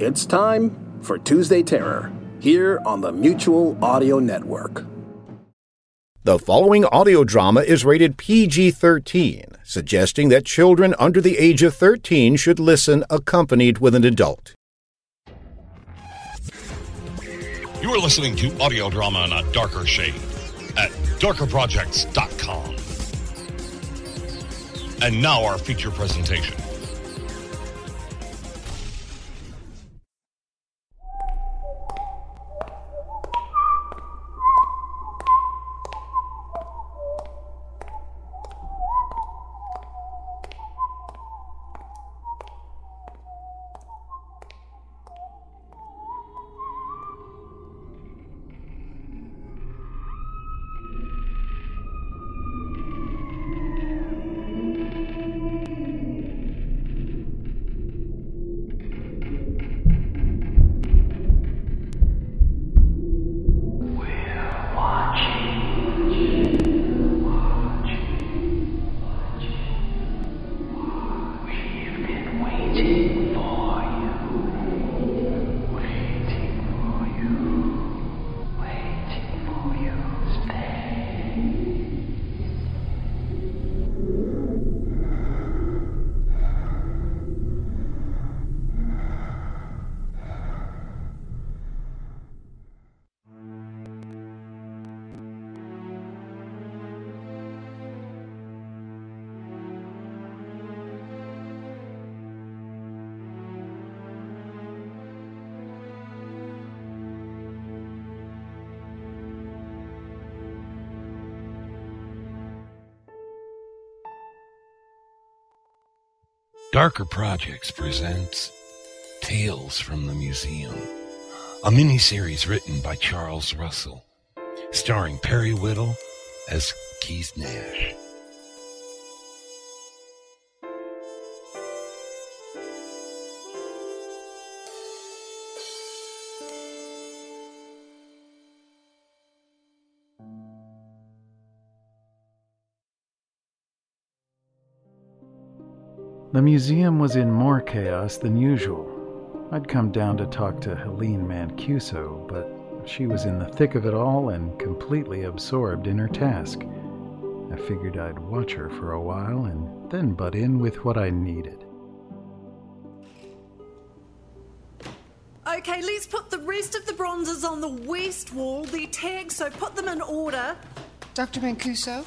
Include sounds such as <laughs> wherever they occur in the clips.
It's time for Tuesday Terror here on the Mutual Audio Network. The following audio drama is rated PG 13, suggesting that children under the age of 13 should listen accompanied with an adult. You are listening to audio drama in a darker shade at darkerprojects.com. And now our feature presentation. Darker Projects presents Tales from the Museum, a miniseries written by Charles Russell, starring Perry Whittle as Keith Nash. The museum was in more chaos than usual. I'd come down to talk to Helene Mancuso, but she was in the thick of it all and completely absorbed in her task. I figured I'd watch her for a while and then butt in with what I needed. Okay, let's put the rest of the bronzes on the west wall. They're tagged, so put them in order. Dr. Mancuso,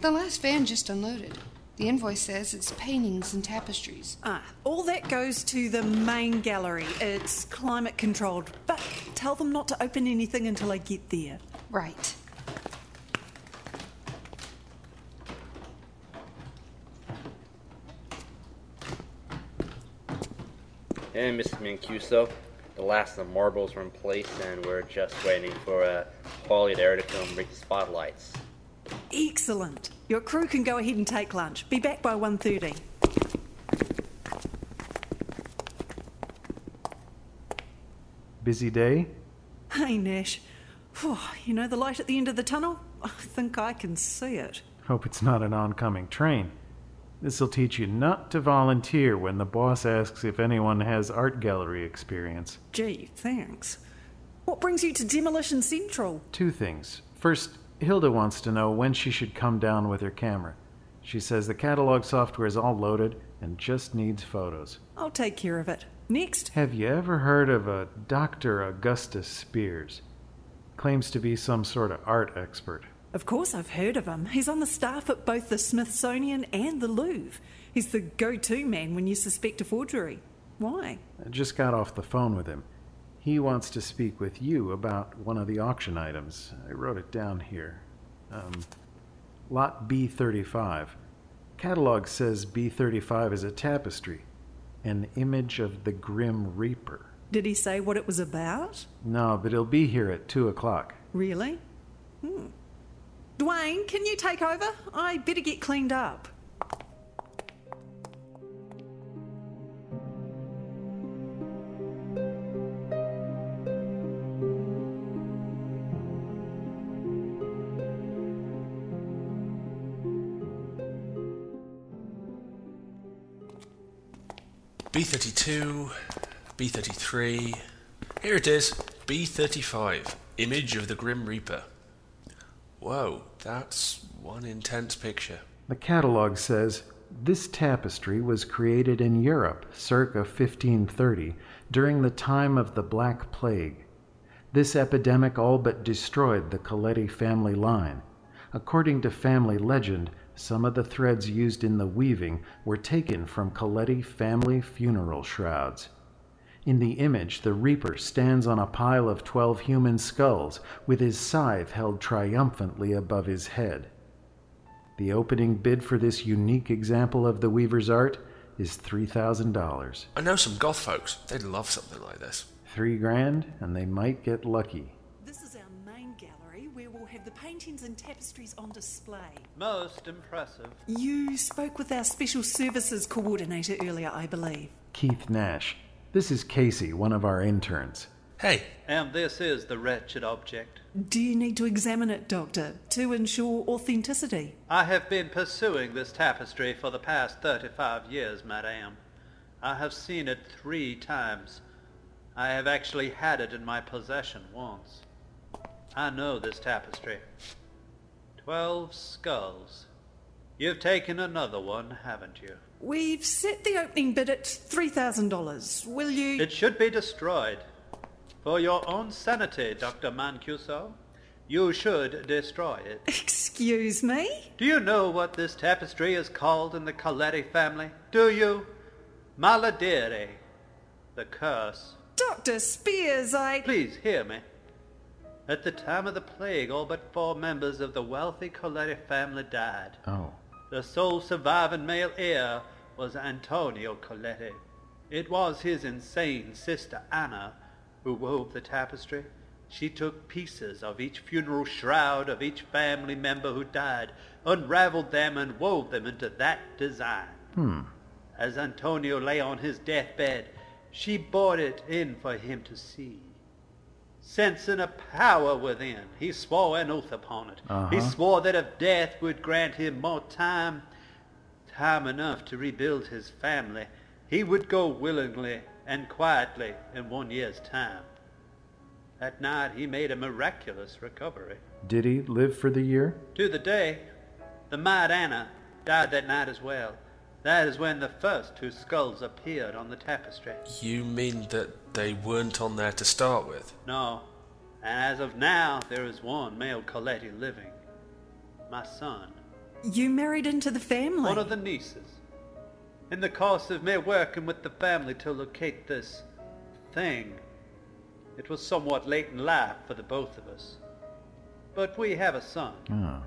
the last van just unloaded. The invoice says it's paintings and tapestries. Ah, all that goes to the main gallery. It's climate controlled, but tell them not to open anything until I get there. Right. And Mrs. Mancuso, the last of the marbles were in place, and we're just waiting for a quality air to come bring the spotlights. Excellent. Your crew can go ahead and take lunch. Be back by 1.30. Busy day? Hey, Nash. You know the light at the end of the tunnel? I think I can see it. Hope it's not an oncoming train. This'll teach you not to volunteer when the boss asks if anyone has art gallery experience. Gee, thanks. What brings you to Demolition Central? Two things. First, Hilda wants to know when she should come down with her camera. She says the catalog software is all loaded and just needs photos. I'll take care of it. Next. Have you ever heard of a Dr. Augustus Spears? Claims to be some sort of art expert. Of course, I've heard of him. He's on the staff at both the Smithsonian and the Louvre. He's the go to man when you suspect a forgery. Why? I just got off the phone with him. He wants to speak with you about one of the auction items. I wrote it down here. Um, lot B35. Catalog says B35 is a tapestry. An image of the Grim Reaper. Did he say what it was about? No, but he'll be here at 2 o'clock. Really? Hmm. Dwayne, can you take over? I better get cleaned up. B32, B33. Here it is B35, Image of the Grim Reaper. Whoa, that's one intense picture. The catalogue says this tapestry was created in Europe circa 1530 during the time of the Black Plague. This epidemic all but destroyed the Coletti family line. According to family legend, some of the threads used in the weaving were taken from Coletti family funeral shrouds. In the image, the reaper stands on a pile of twelve human skulls with his scythe held triumphantly above his head. The opening bid for this unique example of the weaver's art is $3,000. I know some goth folks. They'd love something like this. Three grand, and they might get lucky. Where we'll have the paintings and tapestries on display. Most impressive. You spoke with our special services coordinator earlier, I believe. Keith Nash. This is Casey, one of our interns. Hey. And this is the wretched object. Do you need to examine it, Doctor, to ensure authenticity? I have been pursuing this tapestry for the past 35 years, madame. I have seen it three times. I have actually had it in my possession once. I know this tapestry. Twelve skulls. You've taken another one, haven't you? We've set the opening bid at $3,000. Will you. It should be destroyed. For your own sanity, Dr. Mancuso, you should destroy it. <laughs> Excuse me? Do you know what this tapestry is called in the Coletti family? Do you? Maledire. The curse. Dr. Spears, I. Please hear me. At the time of the plague, all but four members of the wealthy Coletti family died. Oh. The sole surviving male heir was Antonio Coletti. It was his insane sister Anna who wove the tapestry. She took pieces of each funeral shroud of each family member who died, unraveled them, and wove them into that design. Hmm. As Antonio lay on his deathbed, she brought it in for him to see. Sensing a power within, he swore an oath upon it. Uh-huh. He swore that if death would grant him more time, time enough to rebuild his family, he would go willingly and quietly in one year's time. That night he made a miraculous recovery. Did he live for the year? To the day, the Maid Anna died that night as well. That is when the first two skulls appeared on the tapestry. You mean that they weren't on there to start with? No, and as of now, there is one male Coletti living. My son. You married into the family? One of the nieces. In the course of me working with the family to locate this thing, it was somewhat late in life for the both of us. But we have a son. Oh.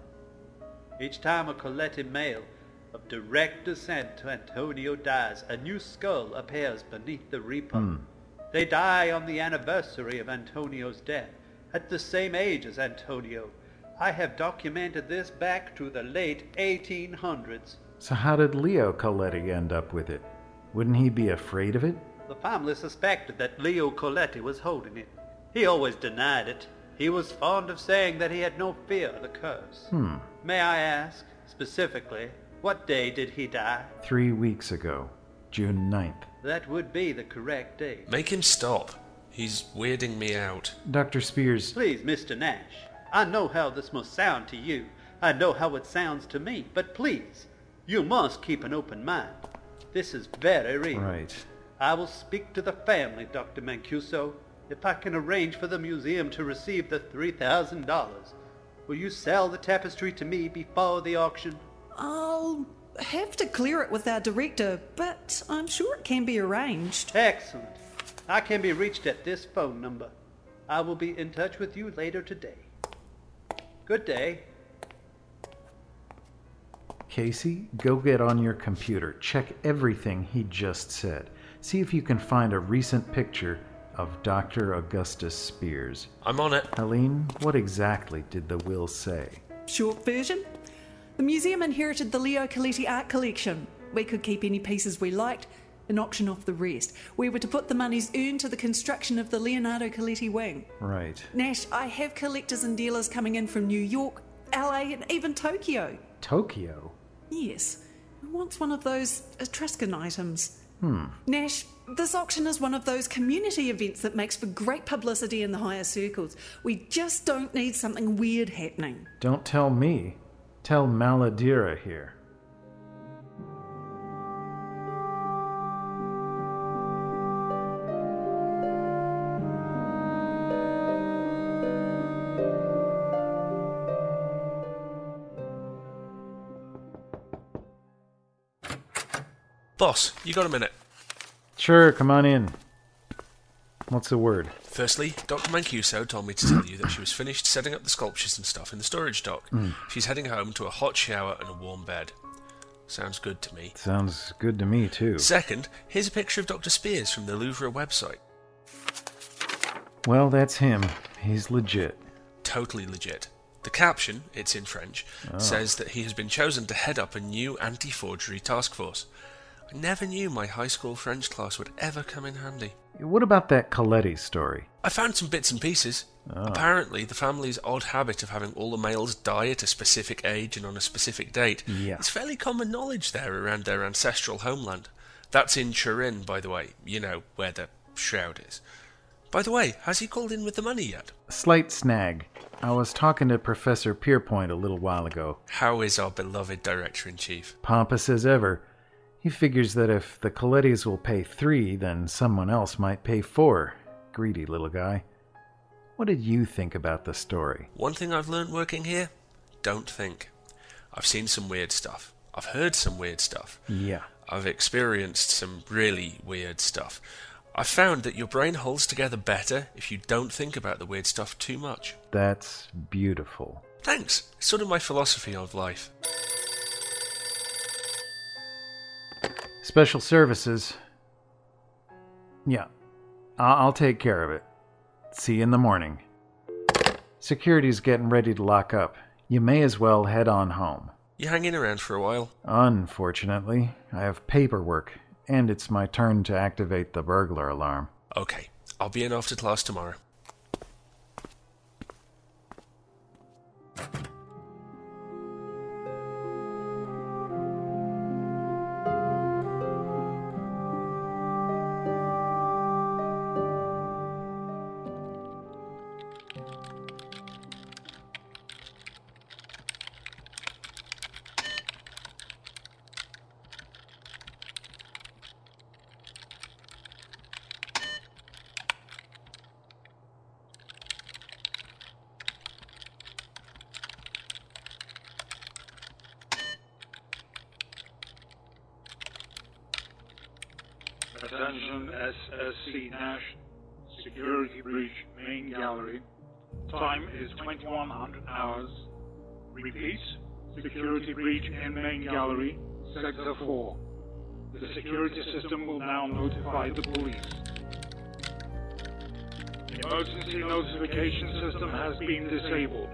Each time a Coletti male of direct descent to Antonio dies, a new skull appears beneath the reaper. Hmm. They die on the anniversary of Antonio's death, at the same age as Antonio. I have documented this back to the late 1800s. So, how did Leo Coletti end up with it? Wouldn't he be afraid of it? The family suspected that Leo Coletti was holding it. He always denied it. He was fond of saying that he had no fear of the curse. Hmm. May I ask, specifically, what day did he die? Three weeks ago, June 9th. That would be the correct date. Make him stop. He's weirding me out. Dr. Spears. Please, Mr. Nash. I know how this must sound to you. I know how it sounds to me. But please, you must keep an open mind. This is very real. Right. I will speak to the family, Dr. Mancuso. If I can arrange for the museum to receive the $3,000, will you sell the tapestry to me before the auction? I'll have to clear it with our director, but I'm sure it can be arranged. Excellent. I can be reached at this phone number. I will be in touch with you later today. Good day. Casey, go get on your computer. Check everything he just said. See if you can find a recent picture of Dr. Augustus Spears. I'm on it. Helene, what exactly did the will say? Short version The museum inherited the Leo Coletti art collection. We could keep any pieces we liked and auction off the rest. We were to put the monies earned to the construction of the Leonardo Coletti wing. Right. Nash, I have collectors and dealers coming in from New York, LA, and even Tokyo. Tokyo? Yes. Who wants one of those Etruscan items? Hmm. Nash, this auction is one of those community events that makes for great publicity in the higher circles. We just don't need something weird happening. Don't tell me. Tell Maladira here. Boss, you got a minute? Sure, come on in. What's the word? Firstly, Dr. Mancuso told me to tell you that she was finished setting up the sculptures and stuff in the storage dock. Mm. She's heading home to a hot shower and a warm bed. Sounds good to me. Sounds good to me, too. Second, here's a picture of Dr. Spears from the Louvre website. Well, that's him. He's legit. Totally legit. The caption, it's in French, Oh. says that he has been chosen to head up a new anti forgery task force. I never knew my high school French class would ever come in handy. What about that Coletti story? I found some bits and pieces. Oh. Apparently, the family's odd habit of having all the males die at a specific age and on a specific date Yeah. is fairly common knowledge there around their ancestral homeland. That's in Turin, by the way, you know, where the shroud is. By the way, has he called in with the money yet? Slight snag. I was talking to Professor Pierpoint a little while ago. How is our beloved Director in Chief? Pompous as ever. He figures that if the Colettis will pay three, then someone else might pay four. Greedy little guy. What did you think about the story? One thing I've learned working here don't think. I've seen some weird stuff. I've heard some weird stuff. Yeah. I've experienced some really weird stuff. I've found that your brain holds together better if you don't think about the weird stuff too much. That's beautiful. Thanks. It's sort of my philosophy of life. Special services. Yeah. I'll take care of it. See you in the morning. Security's getting ready to lock up. You may as well head on home. You hanging around for a while? Unfortunately, I have paperwork, and it's my turn to activate the burglar alarm. Okay. I'll be in after class tomorrow. Attention SSC Nash, security breach main gallery. Time is 2100 hours. Repeat, security breach in main gallery, sector 4. The security system will now notify the police. Emergency notification system has been disabled.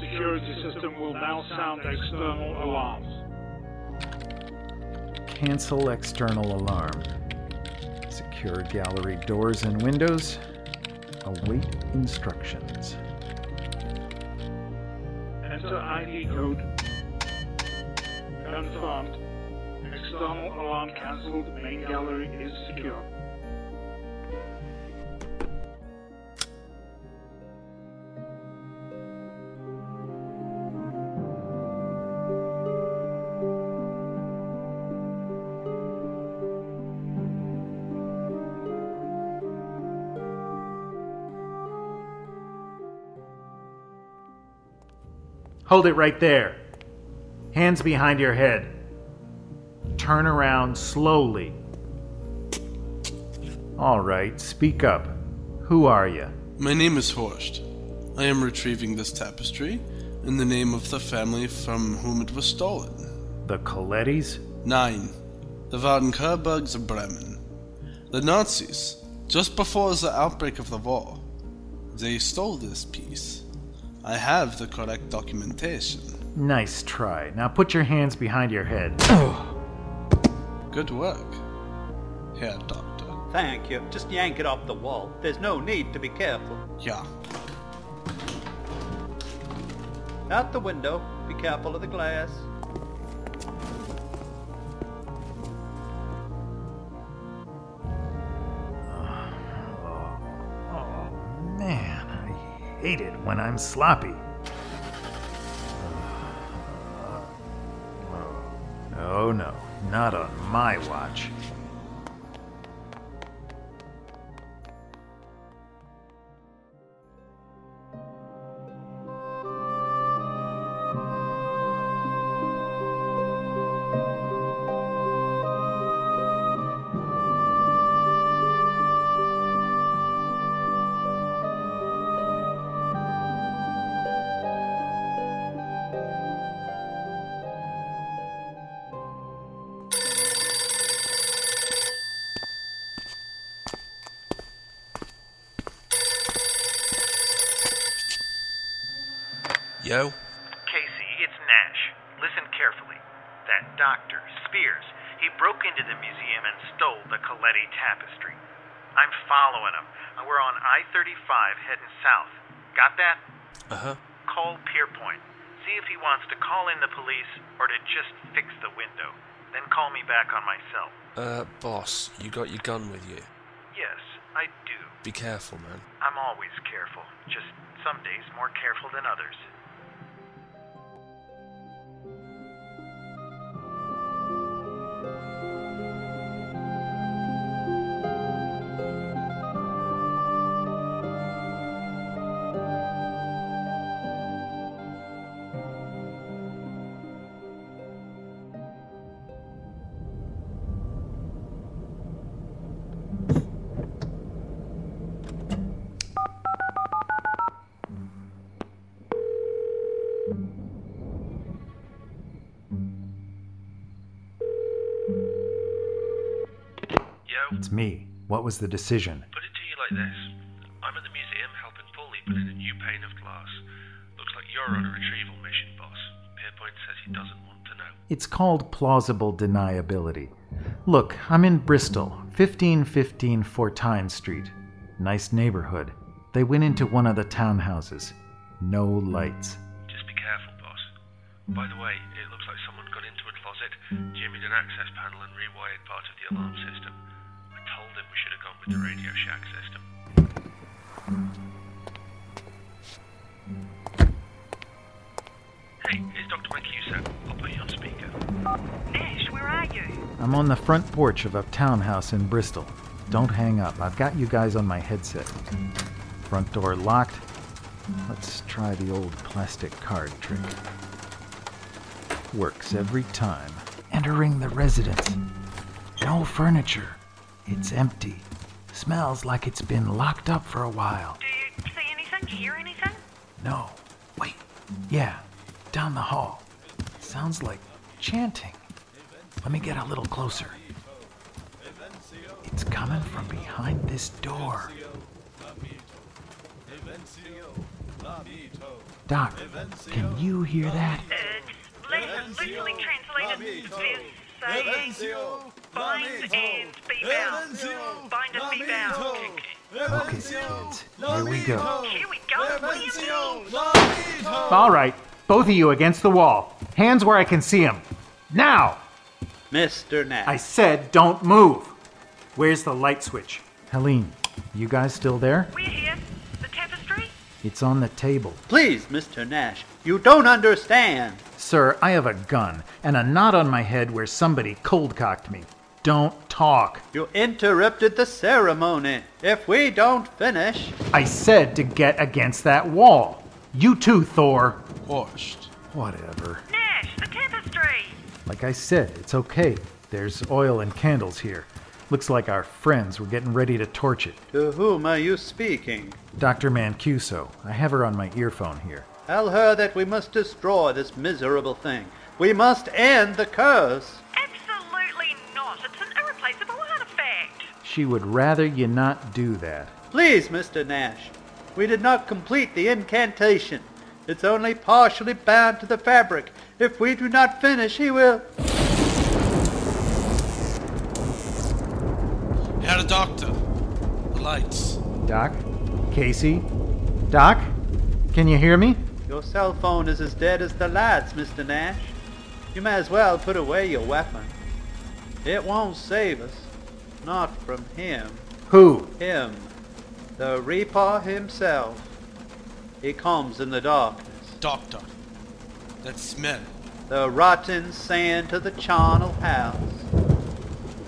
Security system will now sound external alarms. Cancel external alarm. Secure gallery doors and windows. Await instructions. Enter ID code. Confirmed. External alarm cancelled. Main gallery is secure. Hold it right there. Hands behind your head. Turn around slowly. All right, speak up. Who are you? My name is Horst. I am retrieving this tapestry in the name of the family from whom it was stolen. The Colettis? Nine. The Van Kerbergs of Bremen. The Nazis, just before the outbreak of the war, they stole this piece. I have the correct documentation. Nice try. Now put your hands behind your head. <clears throat> Good work. Here, Doctor. Thank you. Just yank it off the wall. There's no need to be careful. Yeah. Out the window. Be careful of the glass. Hate it when I'm sloppy. <sighs> Oh no, not on my watch. Following him. We're on I 35 heading south. Got that? Uh huh. Call Pierpoint. See if he wants to call in the police or to just fix the window. Then call me back on my cell. Uh, boss, you got your gun with you. Yes, I do. Be careful, man. I'm always careful. Just some days more careful than others. It's me. What was the decision? Put it to you like this. I'm at the museum helping Paulie put in a new pane of glass. Looks like you're on a retrieval mission, boss. Pierpoint says he doesn't want to know. It's called plausible deniability. Look, I'm in Bristol, 1515 Fortine Street. Nice neighborhood. They went into one of the townhouses. No lights. Just be careful, boss. By the way, it looks like someone got into a closet, jimmied an access panel, and rewired part of the alarm system. The Radio Shack system. Hey, here's Dr. Mancuso. I'll put you on speaker. Nash, where are you? I'm on the front porch of a townhouse in Bristol. Don't hang up. I've got you guys on my headset. Front door locked. Let's try the old plastic card trick. Works every time. Entering the residence. No furniture. It's empty. Smells like it's been locked up for a while. Do you see anything? Hear anything? No. Wait. Yeah. Down the hall. Sounds like chanting. Let me get a little closer. It's coming from behind this door. Doc, can you hear that? Uh, Let's literally translated is saying bind and be bound. Bind and be bound. Okay, kids, here we go. Here we go. What are you doing? All right, both of you against the wall. Hands where I can see them. Now! Mr. Nash. I said don't move. Where's the light switch? Helene, you guys still there? We're here. The tapestry? It's on the table. Please, Mr. Nash, you don't understand. Sir, I have a gun and a knot on my head where somebody cold cocked me. Don't talk. You interrupted the ceremony. If we don't finish. I said to get against that wall. You too, Thor. Horst. Whatever. Nash, the tapestry. Like I said, it's okay. There's oil and candles here. Looks like our friends were getting ready to torch it. To whom are you speaking? Dr. Mancuso. I have her on my earphone here. Tell her that we must destroy this miserable thing. We must end the curse. She would rather you not do that. Please, Mr. Nash. We did not complete the incantation. It's only partially bound to the fabric. If we do not finish, he will. Herr Doctor, the lights. Doc? Casey? Doc? Can you hear me? Your cell phone is as dead as the lights, Mr. Nash. You may as well put away your weapon. It won't save us. Not from him. Who? Him. The Reaper himself. He comes in the darkness. Doctor, that smell. The rotten sand to the charnel house.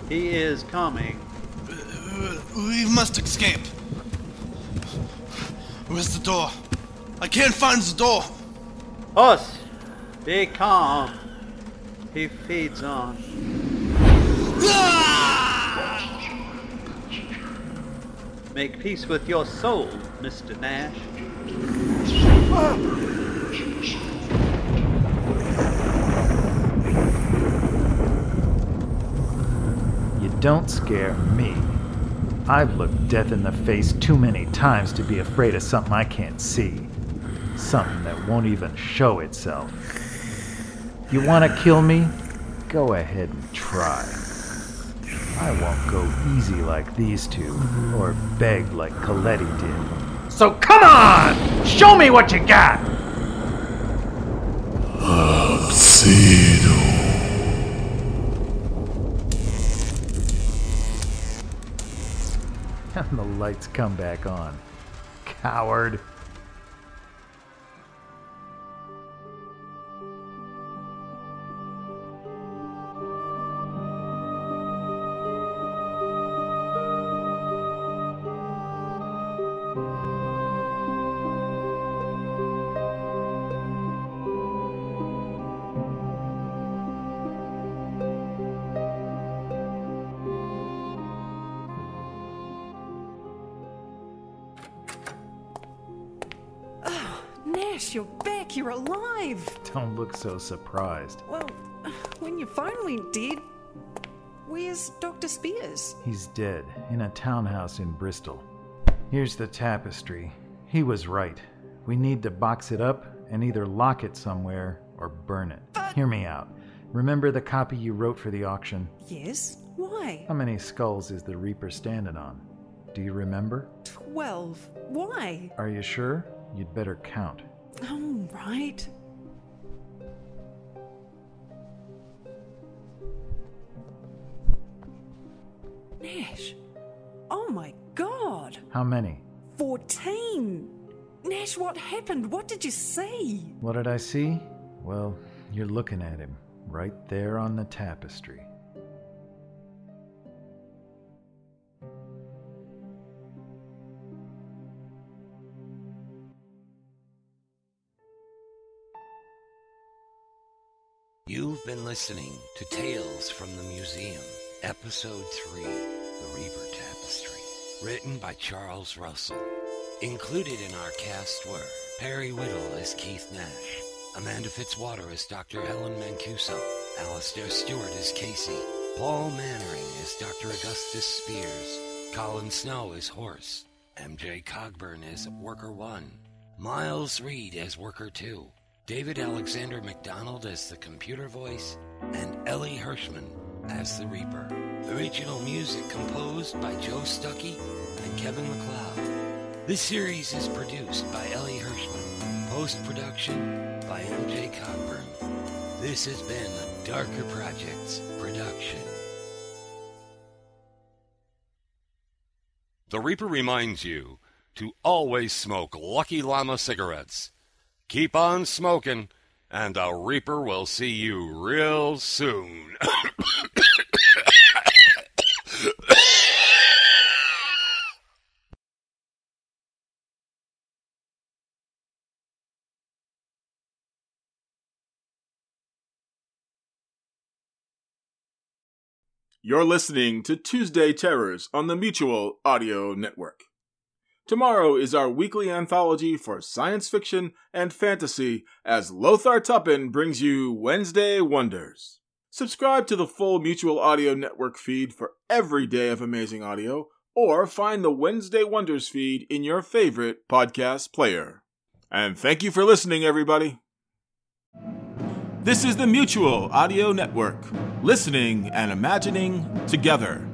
He is coming. We must escape. Where's the door? I can't find the door. Hush! Be calm. He feeds on. Ah! Make peace with your soul, Mr. Nash. You don't scare me. I've looked death in the face too many times to be afraid of something I can't see. Something that won't even show itself. You want to kill me? Go ahead and try. I won't go easy like these two, or beg like Coletti did. So come on! Show me what you got! And <laughs> the lights come back on. Coward. You're back. You're alive. Don't look so surprised. Well, when phone went dead, where's Dr. Spears? He's dead in a townhouse in Bristol. Here's the tapestry. He was right. We need to box it up and either lock it somewhere or burn it. Hear me out. Remember the copy you wrote for the auction? Yes? Why? How many skulls is the Reaper standing on? Do you remember? Twelve. Why? Are you sure? You'd better count. Oh, right. Nash. Oh my god. How many? 14. Nash, what happened? What did you see? What did I see? Well, you're looking at him, right there on the tapestry. Been listening to Tales from the Museum, Episode 3 The Reaper Tapestry, written by Charles Russell. Included in our cast were Perry Whittle as Keith Nash, Amanda Fitzwater as Dr. Helen Mancuso, Alistair Stewart as Casey, Paul Mannering as Dr. Augustus Spears, Colin Snow as Horst, MJ Cogburn as Worker 1, Miles Reed as Worker 2, David Alexander McDonald as the computer voice, and Ellie Hirschman as the Reaper. Original music composed by Joe Stuckey and Kevin MacLeod. This series is produced by Ellie Hirschman. Post production by MJ Cogburn. This has been a Darker Projects production. The Reaper reminds you to always smoke Lucky Llama cigarettes. Keep on smoking, and the Reaper will see you real soon. You're listening to Tuesday Terrors on the Mutual Audio Network. Tomorrow is our weekly anthology for science fiction and fantasy as Lothar Tuppen brings you Wednesday Wonders. Subscribe to the full Mutual Audio Network feed for every day of amazing audio, or find the Wednesday Wonders feed in your favorite podcast player. And thank you for listening, everybody. This is the Mutual Audio Network, listening and imagining together.